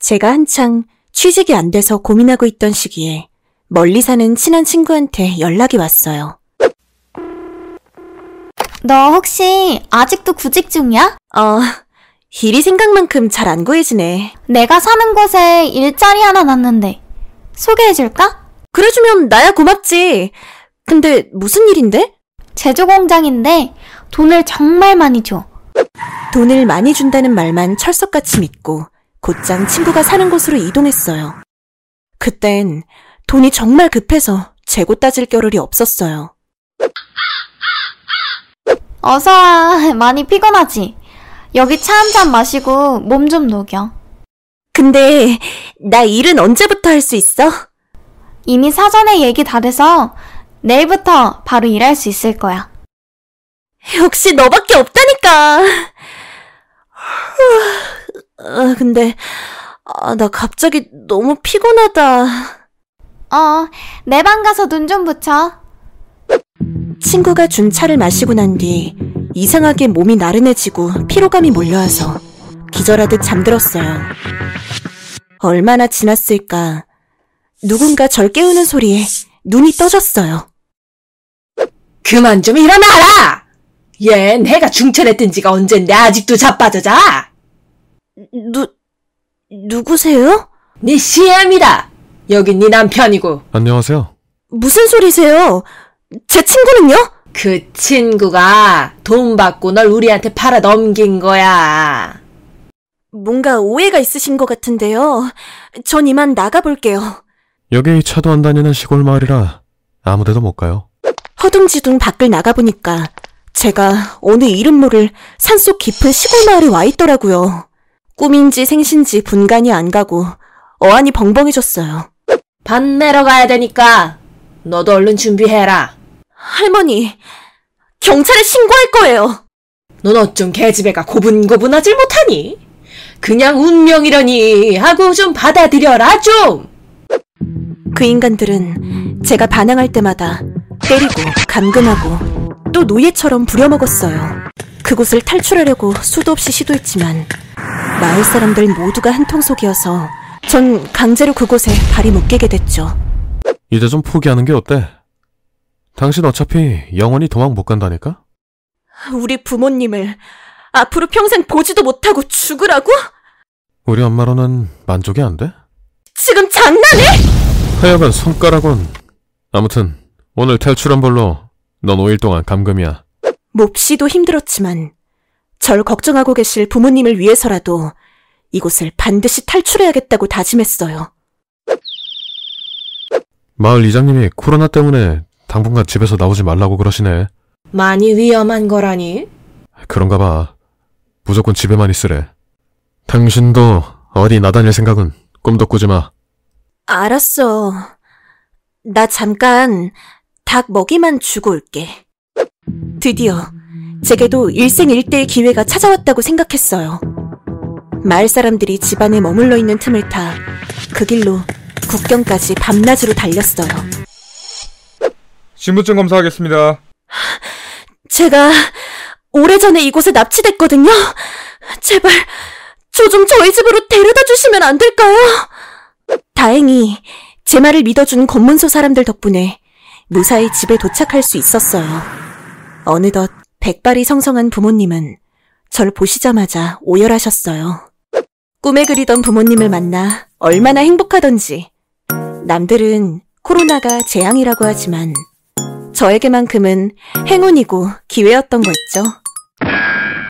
제가 한창 취직이 안 돼서 고민하고 있던 시기에 멀리 사는 친한 친구한테 연락이 왔어요. 너 혹시 아직도 구직 중이야? 어, 일이 생각만큼 잘 안 구해지네. 내가 사는 곳에 일자리 하나 났는데 소개해줄까? 그래주면 나야 고맙지. 근데 무슨 일인데? 제조 공장인데 돈을 정말 많이 줘. 돈을 많이 준다는 말만 철석같이 믿고 곧장 친구가 사는 곳으로 이동했어요. 그땐 돈이 정말 급해서 재고 따질 겨를이 없었어요. 어서 와. 많이 피곤하지? 여기 차 한 잔 마시고 몸 좀 녹여. 근데 나 일은 언제부터 할 수 있어? 이미 사전에 얘기 다 돼서 내일부터 바로 일할 수 있을 거야. 혹시 너밖에 없다니까. 아, 근데 아, 나 갑자기 너무 피곤하다. 어, 내 방 가서 눈 좀 붙여. 친구가 준 차를 마시고 난 뒤 이상하게 몸이 나른해지고 피로감이 몰려와서 기절하듯 잠들었어요. 얼마나 지났을까. 누군가 절 깨우는 소리에 눈이 떠졌어요. 그만 좀 일어나라! 얘 내가 중천했던 지가 언젠데 아직도 자빠져 자! 누, 누구세요? 네 CM이다! 여긴 네 남편이고 안녕하세요. 무슨 소리세요? 제 친구는요? 그 친구가 돈 받고 널 우리한테 팔아 넘긴 거야. 뭔가 오해가 있으신 것 같은데요. 전 이만 나가볼게요. 여기 차도 안 다니는 시골 마을이라 아무데도 못 가요. 허둥지둥 밖을 나가보니까 제가 어느 이름 모를 산속 깊은 시골 마을에 와 있더라고요. 꿈인지 생신지 분간이 안 가고 어안이 벙벙해졌어요. 반 내러 가야 되니까 너도 얼른 준비해라. 할머니, 경찰에 신고할 거예요. 넌 어쩜 개집애가 고분고분하질 못하니? 그냥 운명이려니 하고 좀 받아들여라 좀! 그 인간들은 제가 반항할 때마다 때리고 감금하고 또 노예처럼 부려먹었어요. 그곳을 탈출하려고 수도 없이 시도했지만 마을 사람들 모두가 한통속이어서 전 강제로 그곳에 발이 묶이게 됐죠. 이제 좀 포기하는 게 어때? 당신 어차피 영원히 도망 못 간다니까? 우리 부모님을 앞으로 평생 보지도 못하고 죽으라고? 우리 엄마로는 만족이 안 돼? 지금 장난해? 하여간 손가락은. 아무튼 오늘 탈출한 벌로 넌 5일 동안 감금이야. 몹시도 힘들었지만 절 걱정하고 계실 부모님을 위해서라도 이곳을 반드시 탈출해야겠다고 다짐했어요. 마을 이장님이 코로나 때문에 당분간 집에서 나오지 말라고 그러시네. 많이 위험한 거라니? 그런가 봐. 무조건 집에만 있으래. 당신도 어디 나다닐 생각은 꿈도 꾸지 마. 알았어. 나 잠깐 닭 먹이만 주고 올게. 드디어 제게도 일생일대의 기회가 찾아왔다고 생각했어요. 마을 사람들이 집안에 머물러 있는 틈을 타 그 길로 국경까지 밤낮으로 달렸어요. 신분증 검사하겠습니다. 제가 오래전에 이곳에 납치됐거든요. 제발 저 좀 저희 집으로 데려다 주시면 안 될까요? 다행히 제 말을 믿어준 검문소 사람들 덕분에 무사히 집에 도착할 수 있었어요. 어느덧 백발이 성성한 부모님은 절 보시자마자 오열하셨어요. 꿈에 그리던 부모님을 만나 얼마나 행복하던지. 남들은 코로나가 재앙이라고 하지만 저에게만큼은 행운이고 기회였던 거 있죠.